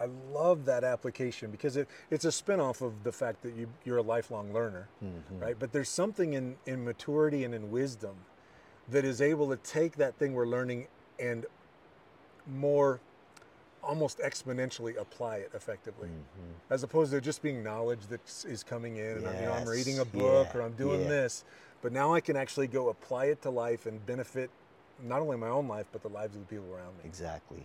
I love that application because it, it's a spinoff of the fact that you, you're a lifelong learner, Mm-hmm. right? But there's something in, in maturity and in wisdom that is able to take that thing we're learning and more almost exponentially apply it effectively mm-hmm. as opposed to just being knowledge that is coming in and I'm, I'm reading a book yeah, or I'm doing yeah. this but now I can actually go apply it to life and benefit not only my own life but the lives of the people around me Exactly.